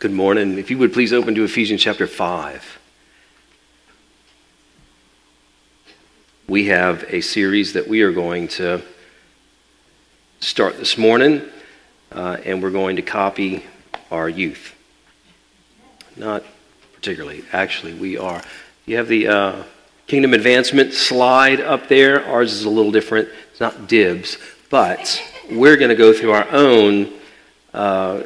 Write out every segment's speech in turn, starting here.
Good morning. If you would please open to Ephesians chapter 5. We have a series that we are going to start this morning, uh, and we're going to copy our youth. Not particularly, actually, we are. You have the uh, Kingdom Advancement slide up there. Ours is a little different. It's not dibs, but we're going to go through our own. Uh,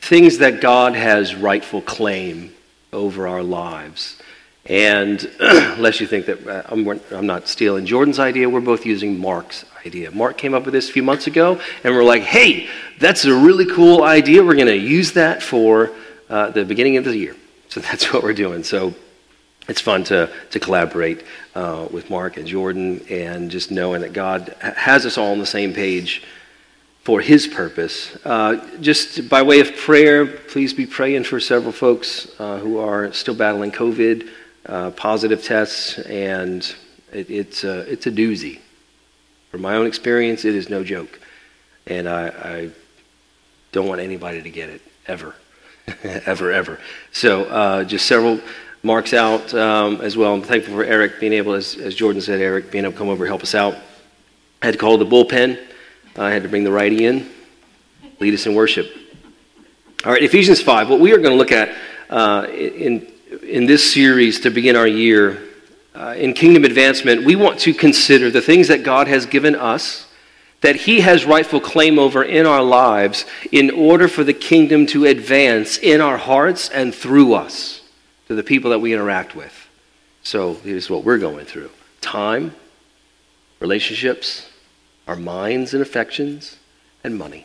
things that God has rightful claim over our lives. And unless you think that uh, I'm, I'm, not stealing Jordan's idea, we're both using Mark's idea. Mark came up with this a few months ago, and we're like, hey, that's a really cool idea. We're going to use that for uh, the beginning of the year. So that's what we're doing. So it's fun to, to collaborate uh, with Mark and Jordan and just knowing that God has us all on the same page for his purpose. Uh, just by way of prayer, please be praying for several folks uh, who are still battling COVID, uh, positive tests, and it, it's, a, it's a doozy. From my own experience, it is no joke. And I, I don't want anybody to get it, ever. ever, ever. So uh, just several marks out um, as well. I'm thankful for Eric being able, as, as Jordan said, Eric being able to come over and help us out. I had to call the bullpen I had to bring the righty in, lead us in worship. All right, Ephesians 5. What we are going to look at uh, in, in this series to begin our year uh, in kingdom advancement, we want to consider the things that God has given us, that He has rightful claim over in our lives, in order for the kingdom to advance in our hearts and through us to the people that we interact with. So here's what we're going through time, relationships, our minds and affections, and money.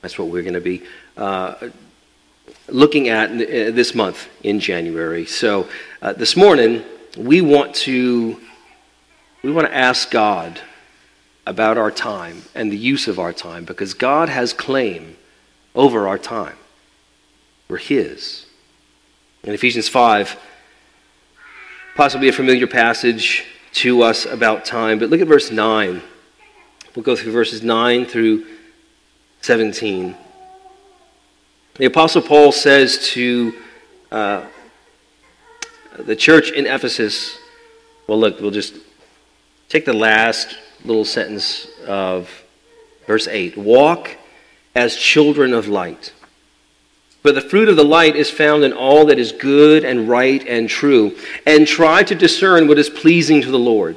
That's what we're going to be uh, looking at uh, this month in January. So uh, this morning, we want to we want to ask God about our time and the use of our time because God has claim over our time. We're His. In Ephesians 5, possibly a familiar passage to us about time, but look at verse 9. We'll go through verses 9 through 17. The Apostle Paul says to uh, the church in Ephesus, well, look, we'll just take the last little sentence of verse 8 Walk as children of light. But the fruit of the light is found in all that is good and right and true, and try to discern what is pleasing to the Lord.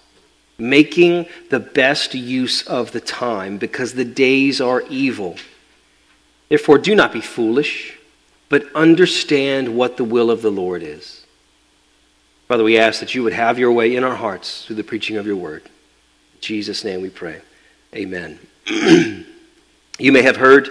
making the best use of the time because the days are evil. Therefore, do not be foolish, but understand what the will of the Lord is. Father, we ask that you would have your way in our hearts through the preaching of your word. In Jesus' name we pray. Amen. you may have heard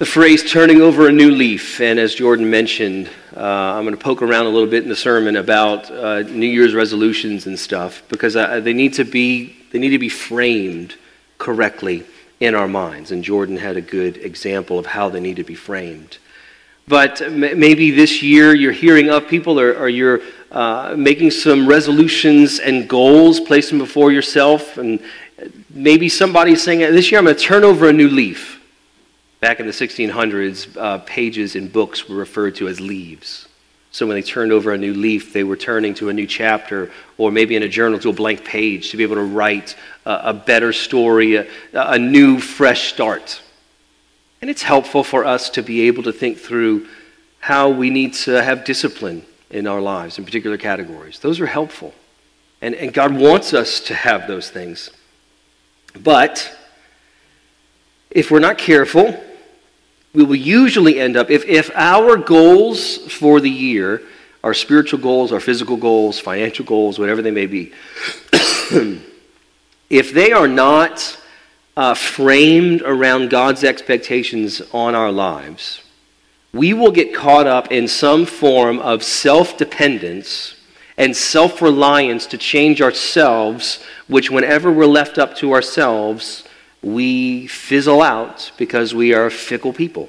the phrase turning over a new leaf. And as Jordan mentioned, uh, I'm going to poke around a little bit in the sermon about uh, New Year's resolutions and stuff because uh, they, need to be, they need to be framed correctly in our minds. And Jordan had a good example of how they need to be framed. But maybe this year you're hearing of people or, or you're uh, making some resolutions and goals, place them before yourself. And maybe somebody's saying, This year I'm going to turn over a new leaf. Back in the 1600s, uh, pages in books were referred to as leaves. So when they turned over a new leaf, they were turning to a new chapter, or maybe in a journal to a blank page to be able to write a, a better story, a, a new, fresh start. And it's helpful for us to be able to think through how we need to have discipline in our lives in particular categories. Those are helpful. And, and God wants us to have those things. But if we're not careful, we will usually end up, if, if our goals for the year, our spiritual goals, our physical goals, financial goals, whatever they may be, if they are not uh, framed around God's expectations on our lives, we will get caught up in some form of self dependence and self reliance to change ourselves, which, whenever we're left up to ourselves, we fizzle out because we are fickle people.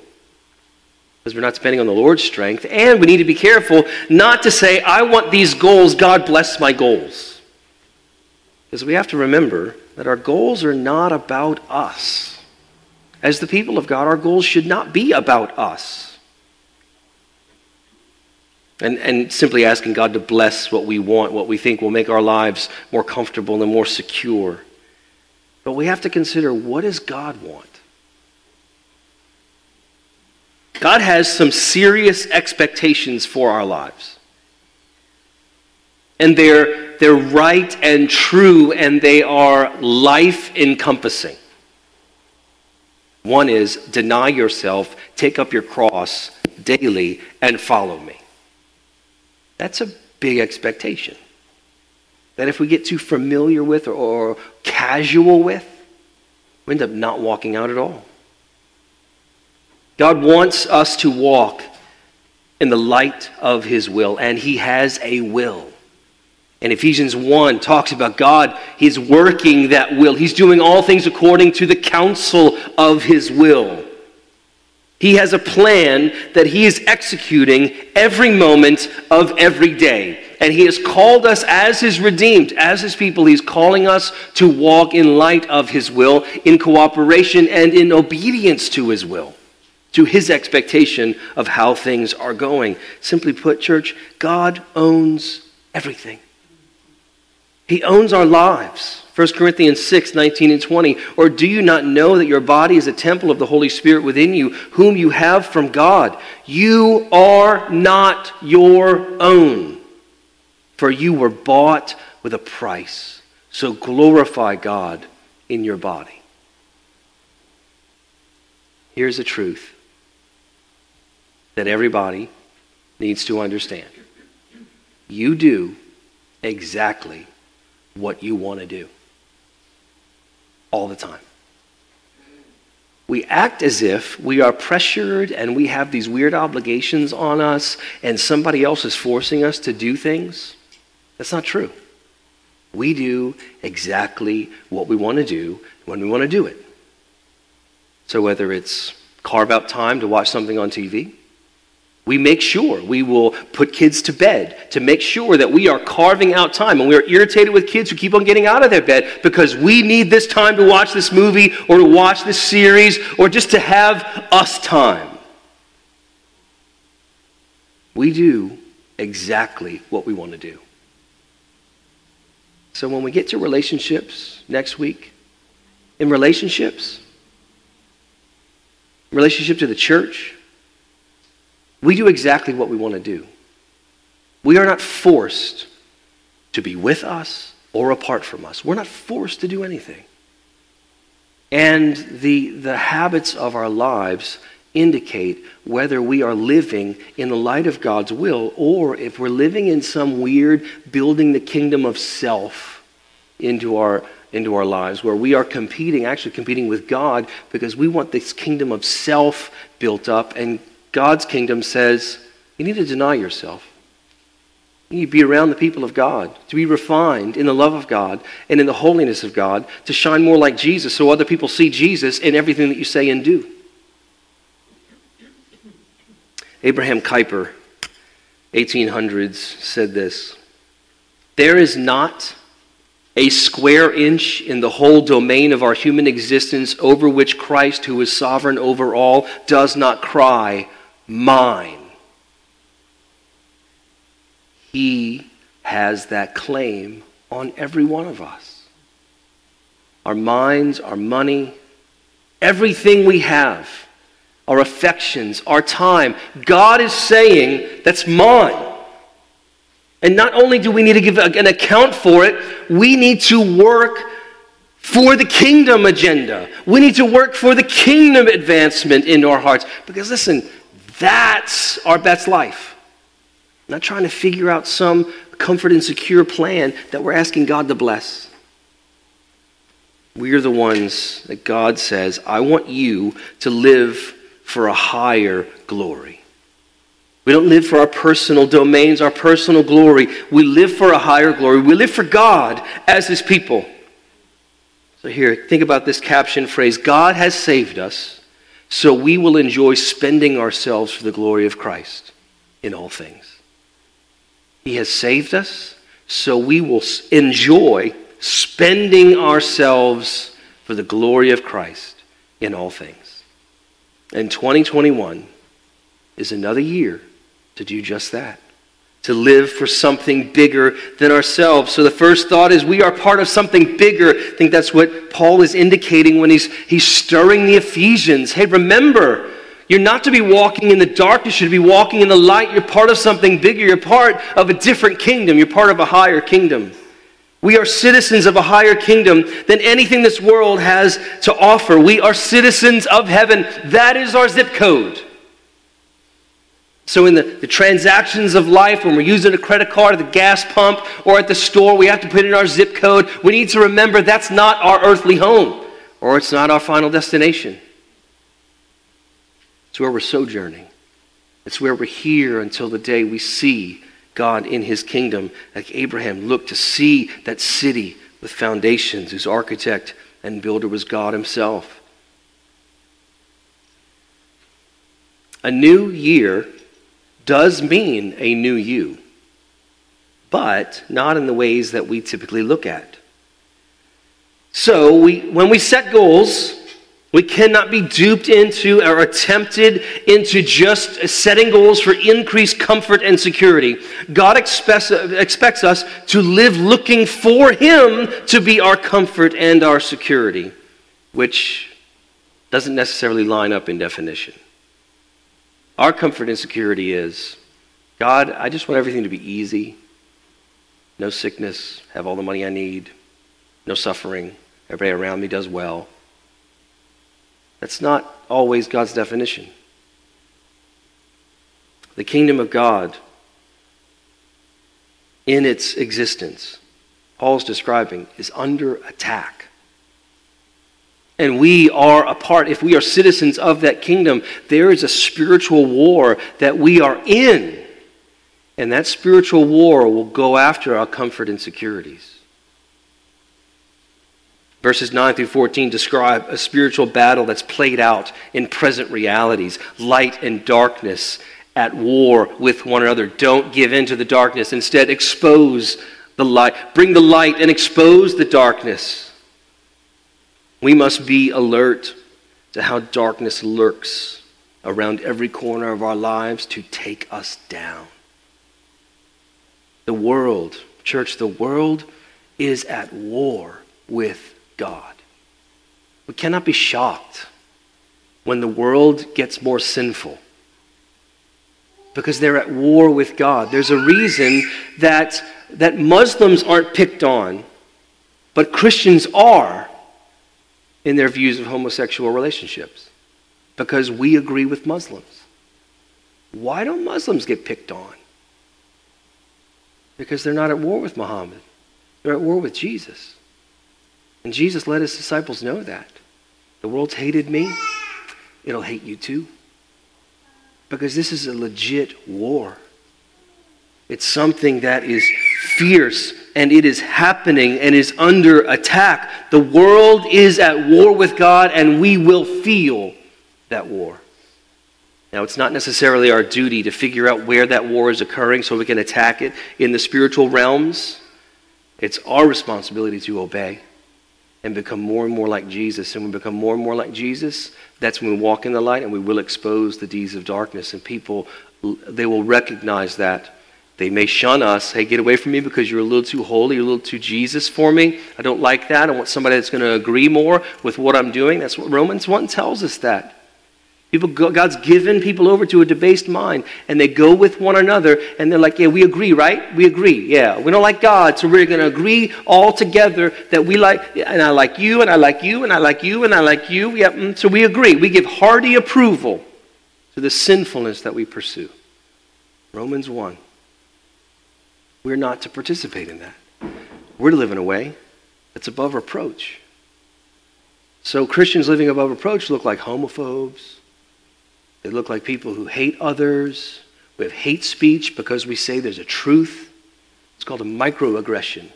Because we're not depending on the Lord's strength. And we need to be careful not to say, I want these goals, God bless my goals. Because we have to remember that our goals are not about us. As the people of God, our goals should not be about us. And, and simply asking God to bless what we want, what we think will make our lives more comfortable and more secure. But we have to consider what does God want? God has some serious expectations for our lives. And they're, they're right and true, and they are life encompassing. One is deny yourself, take up your cross daily, and follow me. That's a big expectation. That if we get too familiar with or, or casual with, we end up not walking out at all. God wants us to walk in the light of his will, and he has a will. And Ephesians 1 talks about God, He's working that will. He's doing all things according to the counsel of His will. He has a plan that He is executing every moment of every day. And He has called us as His redeemed, as His people. He's calling us to walk in light of His will, in cooperation and in obedience to His will, to His expectation of how things are going. Simply put, church, God owns everything. He owns our lives. 1 Corinthians 6, 19 and 20. Or do you not know that your body is a temple of the Holy Spirit within you, whom you have from God? You are not your own, for you were bought with a price. So glorify God in your body. Here's the truth that everybody needs to understand you do exactly what you want to do all the time. We act as if we are pressured and we have these weird obligations on us and somebody else is forcing us to do things. That's not true. We do exactly what we want to do when we want to do it. So whether it's carve out time to watch something on TV, we make sure we will put kids to bed to make sure that we are carving out time. And we are irritated with kids who keep on getting out of their bed because we need this time to watch this movie or to watch this series or just to have us time. We do exactly what we want to do. So when we get to relationships next week, in relationships, relationship to the church, we do exactly what we want to do. We are not forced to be with us or apart from us. We're not forced to do anything. And the, the habits of our lives indicate whether we are living in the light of God's will or if we're living in some weird building the kingdom of self into our into our lives where we are competing actually competing with God because we want this kingdom of self built up and God's kingdom says you need to deny yourself. You need to be around the people of God, to be refined in the love of God and in the holiness of God, to shine more like Jesus so other people see Jesus in everything that you say and do. Abraham Kuyper, 1800s, said this There is not a square inch in the whole domain of our human existence over which Christ, who is sovereign over all, does not cry, mine. He has that claim on every one of us. Our minds, our money, everything we have, our affections, our time. God is saying, that's mine. And not only do we need to give an account for it, we need to work for the kingdom agenda. We need to work for the kingdom advancement in our hearts. Because listen, that's our best life. Not trying to figure out some comfort and secure plan that we're asking God to bless. We're the ones that God says, I want you to live for a higher glory. We don't live for our personal domains, our personal glory. We live for a higher glory. We live for God as His people. So, here, think about this caption phrase God has saved us, so we will enjoy spending ourselves for the glory of Christ in all things. He has saved us, so we will enjoy spending ourselves for the glory of Christ in all things. And 2021 is another year to do just that to live for something bigger than ourselves. So the first thought is we are part of something bigger. I think that's what Paul is indicating when he's, he's stirring the Ephesians. Hey, remember, you're not to be walking in the darkness, you're to be walking in the light. You're part of something bigger. You're part of a different kingdom, you're part of a higher kingdom. We are citizens of a higher kingdom than anything this world has to offer. We are citizens of heaven. That is our zip code. So, in the, the transactions of life, when we're using a credit card at the gas pump or at the store, we have to put in our zip code. We need to remember that's not our earthly home or it's not our final destination. It's where we're sojourning, it's where we're here until the day we see God in his kingdom, like Abraham looked to see that city with foundations, whose architect and builder was God himself. A new year does mean a new you, but not in the ways that we typically look at. So, we, when we set goals, we cannot be duped into or tempted into just setting goals for increased comfort and security. God expects, expects us to live looking for Him to be our comfort and our security, which doesn't necessarily line up in definition. Our comfort and security is God, I just want everything to be easy. No sickness, have all the money I need, no suffering, everybody around me does well. That's not always God's definition. The kingdom of God, in its existence, Paul's describing, is under attack and we are a part, if we are citizens of that kingdom, there is a spiritual war that we are in. And that spiritual war will go after our comfort and securities. Verses 9 through 14 describe a spiritual battle that's played out in present realities light and darkness at war with one another. Don't give in to the darkness. Instead, expose the light. Bring the light and expose the darkness. We must be alert to how darkness lurks around every corner of our lives to take us down. The world, church, the world is at war with God. We cannot be shocked when the world gets more sinful because they're at war with God. There's a reason that, that Muslims aren't picked on, but Christians are in their views of homosexual relationships because we agree with Muslims. Why don't Muslims get picked on? Because they're not at war with Muhammad, they're at war with Jesus. And Jesus let his disciples know that. The world's hated me, it'll hate you too. Because this is a legit war. It's something that is fierce and it is happening and is under attack. The world is at war with God and we will feel that war. Now, it's not necessarily our duty to figure out where that war is occurring so we can attack it in the spiritual realms. It's our responsibility to obey and become more and more like Jesus. And when we become more and more like Jesus, that's when we walk in the light and we will expose the deeds of darkness. And people, they will recognize that they may shun us. Hey, get away from me because you're a little too holy, a little too Jesus for me. I don't like that. I want somebody that's going to agree more with what I'm doing. That's what Romans 1 tells us that. People God's given people over to a debased mind, and they go with one another, and they're like, Yeah, we agree, right? We agree. Yeah, we don't like God, so we're going to agree all together that we like, and I like you, and I like you, and I like you, and I like you. Yeah, mm, so we agree. We give hearty approval to the sinfulness that we pursue. Romans 1. We're not to participate in that. We're to live in a way that's above reproach. So Christians living above reproach look like homophobes. They look like people who hate others. We have hate speech because we say there's a truth. It's called a microaggression.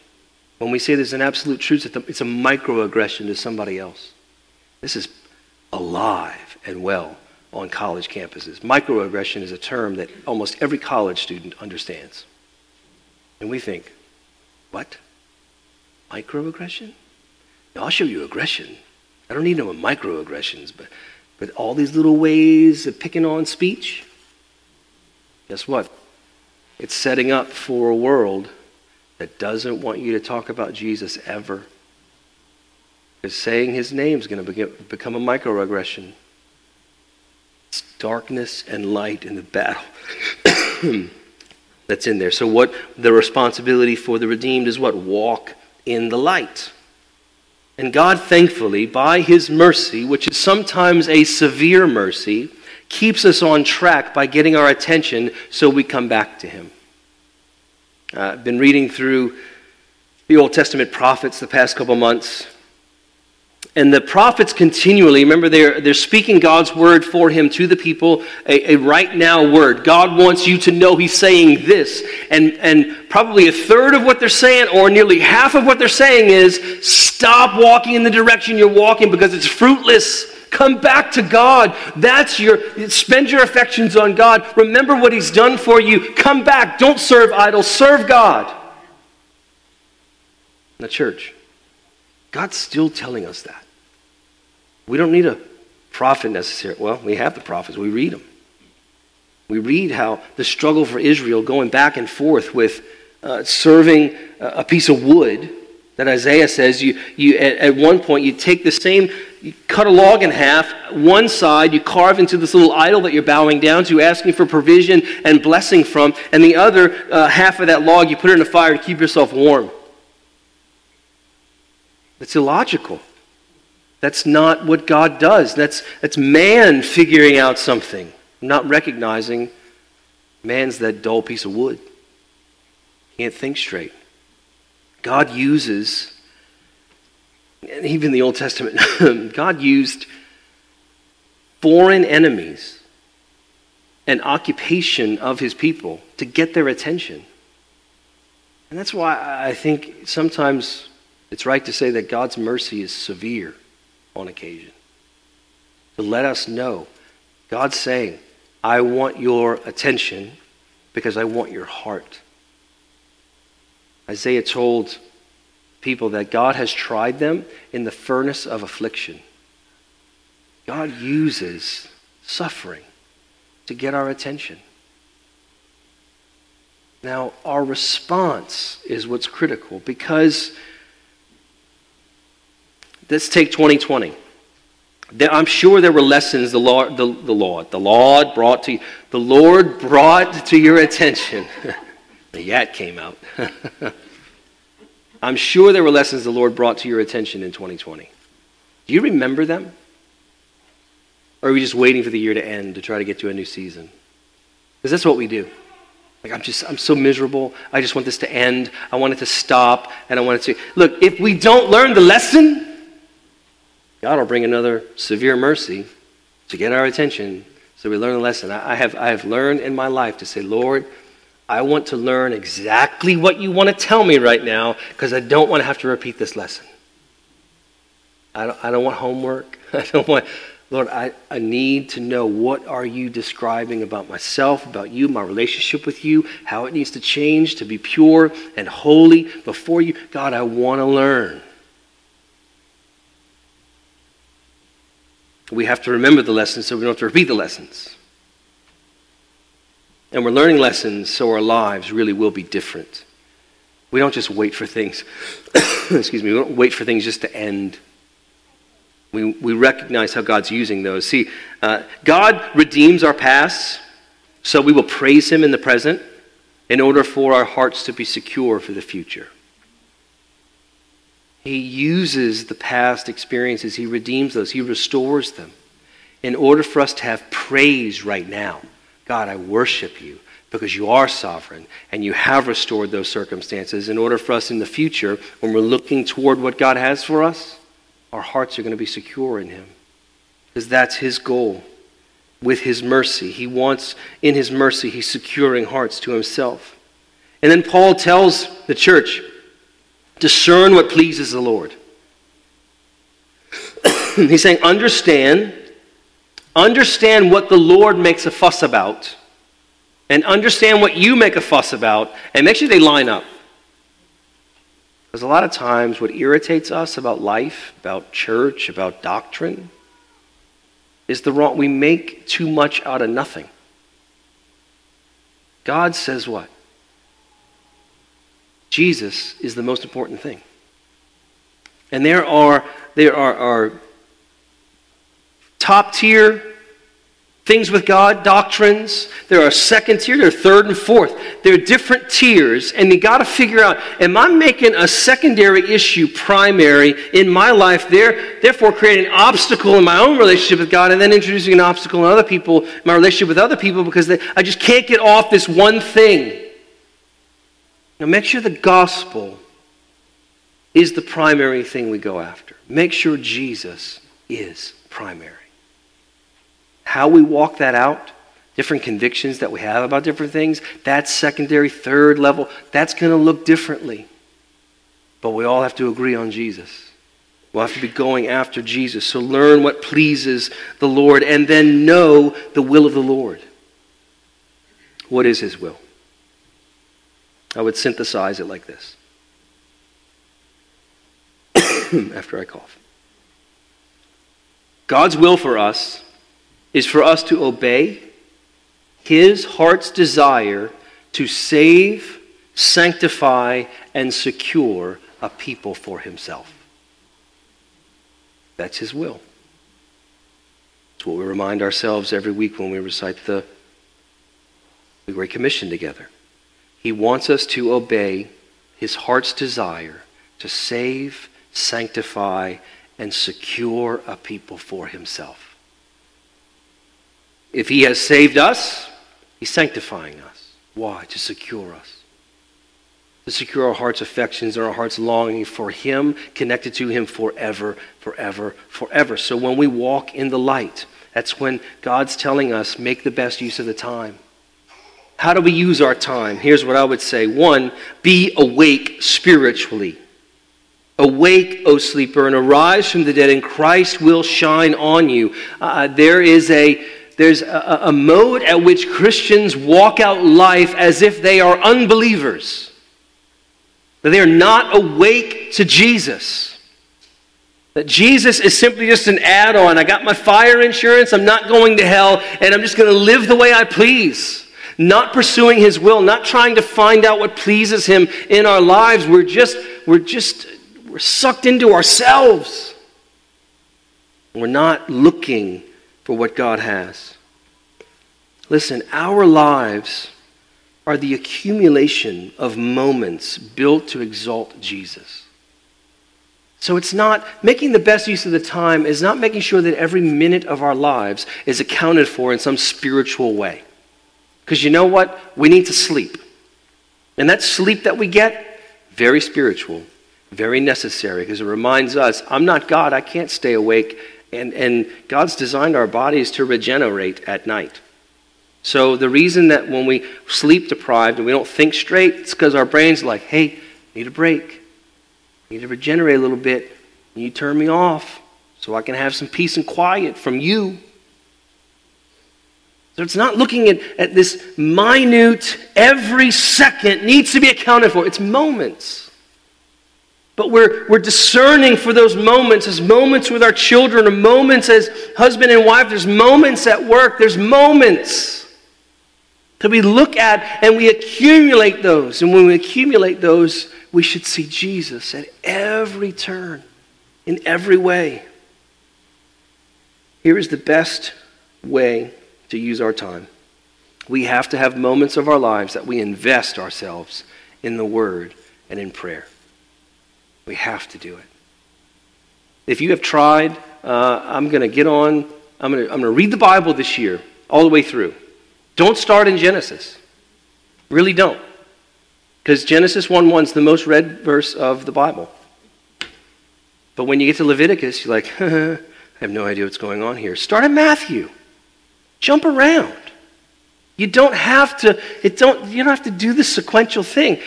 When we say there's an absolute truth, it's a microaggression to somebody else. This is alive and well on college campuses. Microaggression is a term that almost every college student understands. And we think, what? Microaggression? I'll show you aggression. I don't need no microaggressions, but, but all these little ways of picking on speech, guess what? It's setting up for a world that doesn't want you to talk about Jesus ever. Because saying his name is going to become a microaggression. It's darkness and light in the battle that's in there. So, what the responsibility for the redeemed is what? Walk in the light. And God, thankfully, by his mercy, which is sometimes a severe mercy, keeps us on track by getting our attention so we come back to him. Uh, I've been reading through the Old Testament prophets the past couple months. And the prophets continually, remember, they're, they're speaking God's word for him to the people, a, a, right now word. God wants you to know he's saying this. And, and probably a third of what they're saying, or nearly half of what they're saying, is stop walking in the direction you're walking because it's fruitless. Come back to God. That's your, spend your affections on God. Remember what he's done for you. Come back. Don't serve idols, serve God. The church. God's still telling us that. We don't need a prophet necessarily. Well, we have the prophets, we read them. We read how the struggle for Israel going back and forth with uh, serving a piece of wood that Isaiah says you, you at, at, one point you take the same, you cut a log in half, one side you carve into this little idol that you're bowing down to, asking for provision and blessing from, and the other uh, half of that log you put in a fire to keep yourself warm. It's illogical. That's not what God does. That's, that's man figuring out something, not recognizing man's that dull piece of wood. Can't think straight. God uses, even the Old Testament, God used foreign enemies and occupation of his people to get their attention. And that's why I think sometimes it's right to say that God's mercy is severe on occasion. To let us know God's saying, I want your attention because I want your heart. Isaiah told people that God has tried them in the furnace of affliction. God uses suffering to get our attention. Now, our response is what's critical because Let's take 2020. I'm sure there were lessons the Lord, the, the Lord, the Lord brought to you, the Lord brought to your attention. the yat came out. I'm sure there were lessons the Lord brought to your attention in 2020. Do you remember them? Or are we just waiting for the year to end to try to get to a new season? Because that's what we do. Like, I'm just, I'm so miserable. I just want this to end. I want it to stop. And I want it to. Look, if we don't learn the lesson, God will bring another severe mercy to get our attention so we learn a lesson. I have, I have learned in my life to say, Lord, I want to learn exactly what you want to tell me right now because I don't want to have to repeat this lesson. I don't, I don't want homework. I don't want, Lord, I, I need to know what are you describing about myself, about you, my relationship with you, how it needs to change to be pure and holy before you. God, I want to learn. We have to remember the lessons so we don't have to repeat the lessons. And we're learning lessons so our lives really will be different. We don't just wait for things, excuse me, we don't wait for things just to end. We, we recognize how God's using those. See, uh, God redeems our past, so we will praise Him in the present in order for our hearts to be secure for the future. He uses the past experiences, He redeems those, He restores them in order for us to have praise right now. God, I worship you because you are sovereign and you have restored those circumstances in order for us in the future, when we're looking toward what God has for us, our hearts are going to be secure in Him because that's His goal. with his mercy. He wants, in his mercy, he's securing hearts to himself. And then Paul tells the church discern what pleases the Lord. he's saying, understand, understand what the Lord makes a fuss about, and understand what you make a fuss about, and make sure they line up. Because a lot of times, what irritates us about life, about church, about doctrine, is the wrong. We make too much out of nothing. God says what? Jesus is the most important thing. And there are, there are, are top tier things with God, doctrines. There are second tier, there are third and fourth. There are different tiers, and you got to figure out am I making a secondary issue primary in my life, there, therefore creating an obstacle in my own relationship with God, and then introducing an obstacle in other people, my relationship with other people, because they, I just can't get off this one thing. Now, make sure the gospel is the primary thing we go after. Make sure Jesus is primary. How we walk that out, different convictions that we have about different things, that's secondary, third level. That's going to look differently. But we all have to agree on Jesus. We'll have to be going after Jesus. So learn what pleases the Lord and then know the will of the Lord. What is his will? I would synthesize it like this after I cough. God's will for us is for us to obey his heart's desire to save, sanctify, and secure a people for himself. That's his will. It's what we remind ourselves every week when we recite the, the Great Commission together. He wants us to obey his heart's desire to save, sanctify, and secure a people for himself. If he has saved us, he's sanctifying us. Why? To secure us. To secure our heart's affections and our heart's longing for him, connected to him forever, forever, forever. So when we walk in the light, that's when God's telling us, make the best use of the time. How do we use our time? Here's what I would say. One, be awake spiritually. Awake, O sleeper, and arise from the dead, and Christ will shine on you. Uh, there is a there's a, a mode at which Christians walk out life as if they are unbelievers. That they are not awake to Jesus. That Jesus is simply just an add on. I got my fire insurance, I'm not going to hell, and I'm just going to live the way I please. Not pursuing his will, not trying to find out what pleases him in our lives. We're just, we're just, we're sucked into ourselves. We're not looking for what God has. Listen, our lives are the accumulation of moments built to exalt Jesus. So it's not making the best use of the time is not making sure that every minute of our lives is accounted for in some spiritual way. Because you know what? We need to sleep. And that sleep that we get, very spiritual, very necessary, because it reminds us I'm not God, I can't stay awake and, and God's designed our bodies to regenerate at night. So the reason that when we sleep deprived and we don't think straight, it's because our brain's like, hey, need a break. Need to regenerate a little bit. You need to turn me off so I can have some peace and quiet from you. So it's not looking at, at this minute, every second needs to be accounted for. It's moments. But we're, we're discerning for those moments as moments with our children, or moments as husband and wife. There's moments at work. There's moments that we look at and we accumulate those. And when we accumulate those, we should see Jesus at every turn, in every way. Here is the best way to use our time. We have to have moments of our lives that we invest ourselves in the Word and in prayer. We have to do it. If you have tried, uh, I'm going to get on, I'm going to read the Bible this year, all the way through. Don't start in Genesis. Really don't. Because Genesis 1 1 is the most read verse of the Bible. But when you get to Leviticus, you're like, I have no idea what's going on here. Start at Matthew. Jump around. You don't have to, it don't, you don't have to do the sequential thing.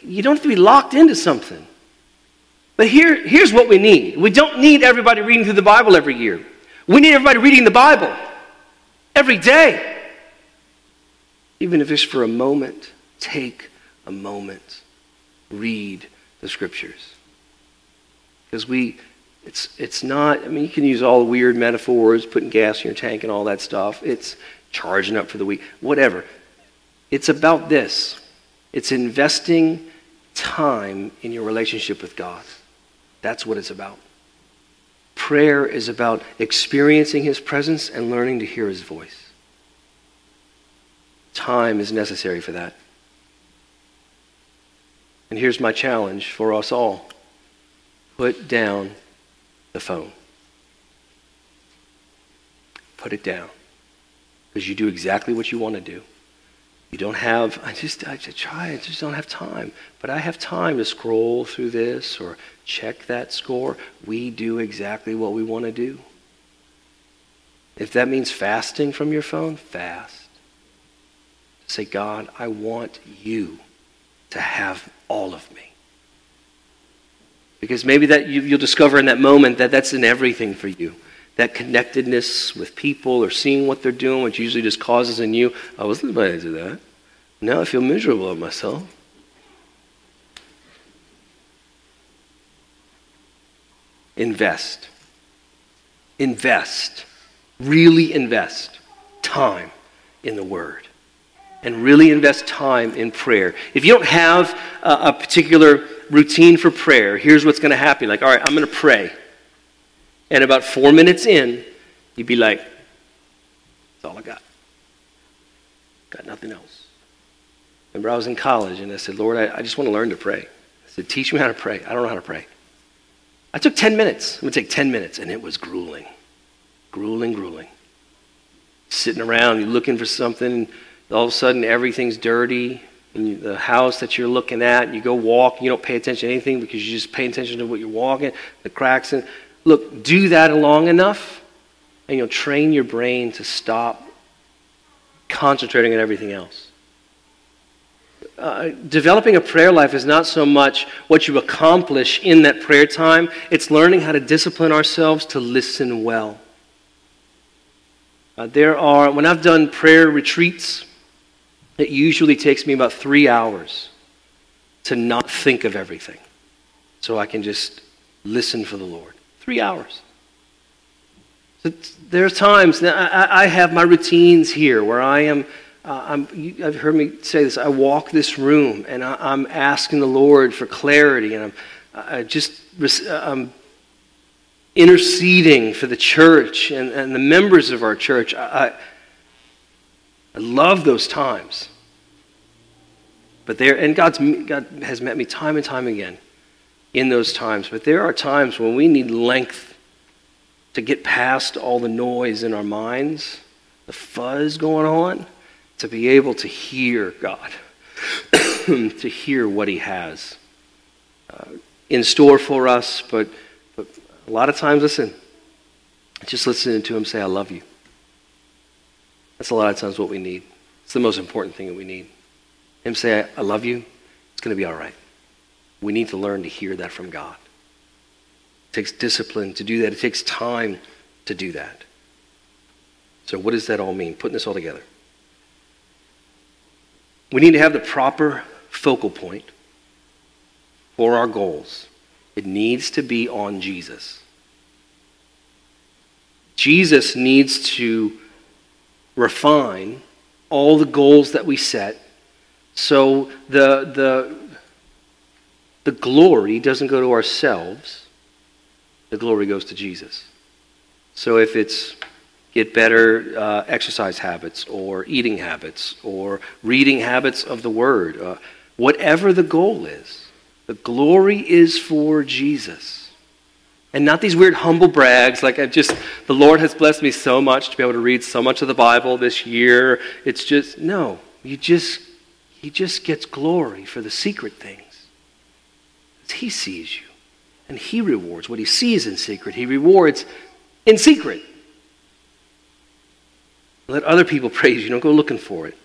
You don't have to be locked into something. But here, here's what we need. We don't need everybody reading through the Bible every year. We need everybody reading the Bible every day. Even if it's for a moment, take a moment. Read the scriptures. Because we, it's, it's not, I mean, you can use all the weird metaphors, putting gas in your tank and all that stuff. It's charging up for the week, whatever. It's about this it's investing time in your relationship with God. That's what it's about. Prayer is about experiencing His presence and learning to hear His voice. Time is necessary for that. And here's my challenge for us all put down the phone. Put it down. Because you do exactly what you want to do. You don't have, I just, I just try, I just don't have time. But I have time to scroll through this or check that score. We do exactly what we want to do. If that means fasting from your phone, fast. Say, God, I want you to have all of me. Because maybe that you, will discover in that moment that that's in everything for you. That connectedness with people or seeing what they're doing, which usually just causes in you, I wasn't invited to that. Now I feel miserable of myself. Invest. Invest. Really invest time in the Word and really invest time in prayer. If you don't have a, a particular routine for prayer, here's what's going to happen. Like, all right, I'm going to pray. And about four minutes in, you'd be like, that's all I got. Got nothing else. Remember, I was in college and I said, Lord, I, I just want to learn to pray. I said, teach me how to pray. I don't know how to pray. I took 10 minutes. I'm going to take 10 minutes, and it was grueling. Grueling, grueling. Sitting around, you're looking for something, all of a sudden everything's dirty and the house that you're looking at you go walk you don't pay attention to anything because you just pay attention to what you're walking the cracks and look do that long enough and you'll train your brain to stop concentrating on everything else. Uh, developing a prayer life is not so much what you accomplish in that prayer time it's learning how to discipline ourselves to listen well. Uh, there are when i've done prayer retreats it usually takes me about three hours to not think of everything so I can just listen for the Lord. Three hours. So there are times that I, I have my routines here where I am. Uh, you, I've heard me say this. I walk this room and I, am asking the Lord for clarity, and I'm I just I'm interceding for the church and, and the members of our church. I, I love those times. But there, and God's, God has met me time and time again in those times. But there are times when we need length to get past all the noise in our minds, the fuzz going on, to be able to hear God, to hear what He has uh, in store for us. But, but a lot of times, listen, just listening to Him say, I love you. That's a lot of times what we need. It's the most important thing that we need. Him say, I love you, it's going to be all right. We need to learn to hear that from God. It takes discipline to do that, it takes time to do that. So, what does that all mean? Putting this all together. We need to have the proper focal point for our goals. It needs to be on Jesus. Jesus needs to refine all the goals that we set. So the, the, the glory doesn't go to ourselves, the glory goes to Jesus. So if it's get better uh, exercise habits or eating habits or reading habits of the Word, uh, whatever the goal is, the glory is for Jesus. And not these weird humble brags, like I just, the Lord has blessed me so much to be able to read so much of the Bible this year. It's just, no, you just, He just gets glory for the secret things. He sees you, and He rewards what He sees in secret. He rewards in secret. Let other people praise you. Don't go looking for it.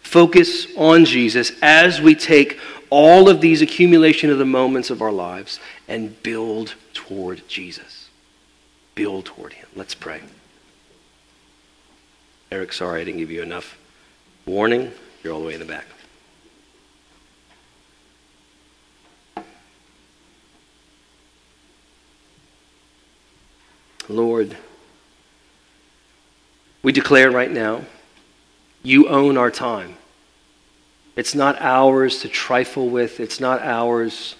Focus on Jesus as we take all of these accumulation of the moments of our lives and build toward Jesus. Build toward him. Let's pray. Eric, sorry I didn't give you enough warning. You're all the way in the back. Lord, we declare right now, you own our time. It's not ours to trifle with, it's not ours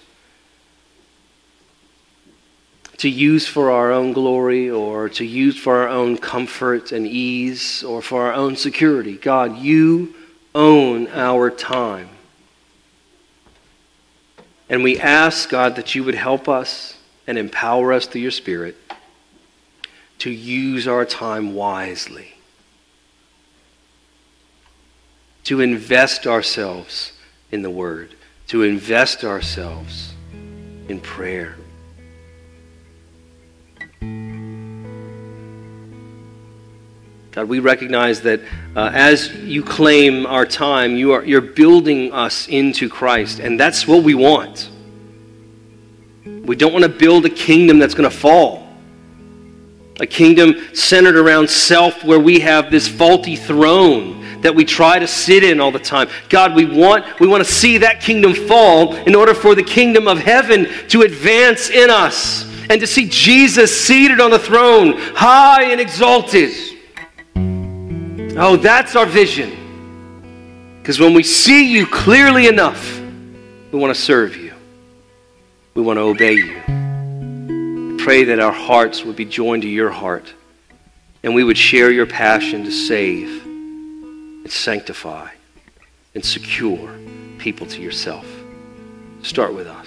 to use for our own glory or to use for our own comfort and ease or for our own security. God, you own our time. And we ask, God, that you would help us and empower us through your Spirit to use our time wisely, to invest ourselves in the Word, to invest ourselves in prayer. God, we recognize that uh, as you claim our time, you are, you're building us into Christ, and that's what we want. We don't want to build a kingdom that's going to fall a kingdom centered around self where we have this faulty throne that we try to sit in all the time. God, we want, we want to see that kingdom fall in order for the kingdom of heaven to advance in us and to see Jesus seated on the throne, high and exalted. Oh, that's our vision. Because when we see you clearly enough, we want to serve you, we want to obey you pray that our hearts would be joined to your heart and we would share your passion to save and sanctify and secure people to yourself. Start with us.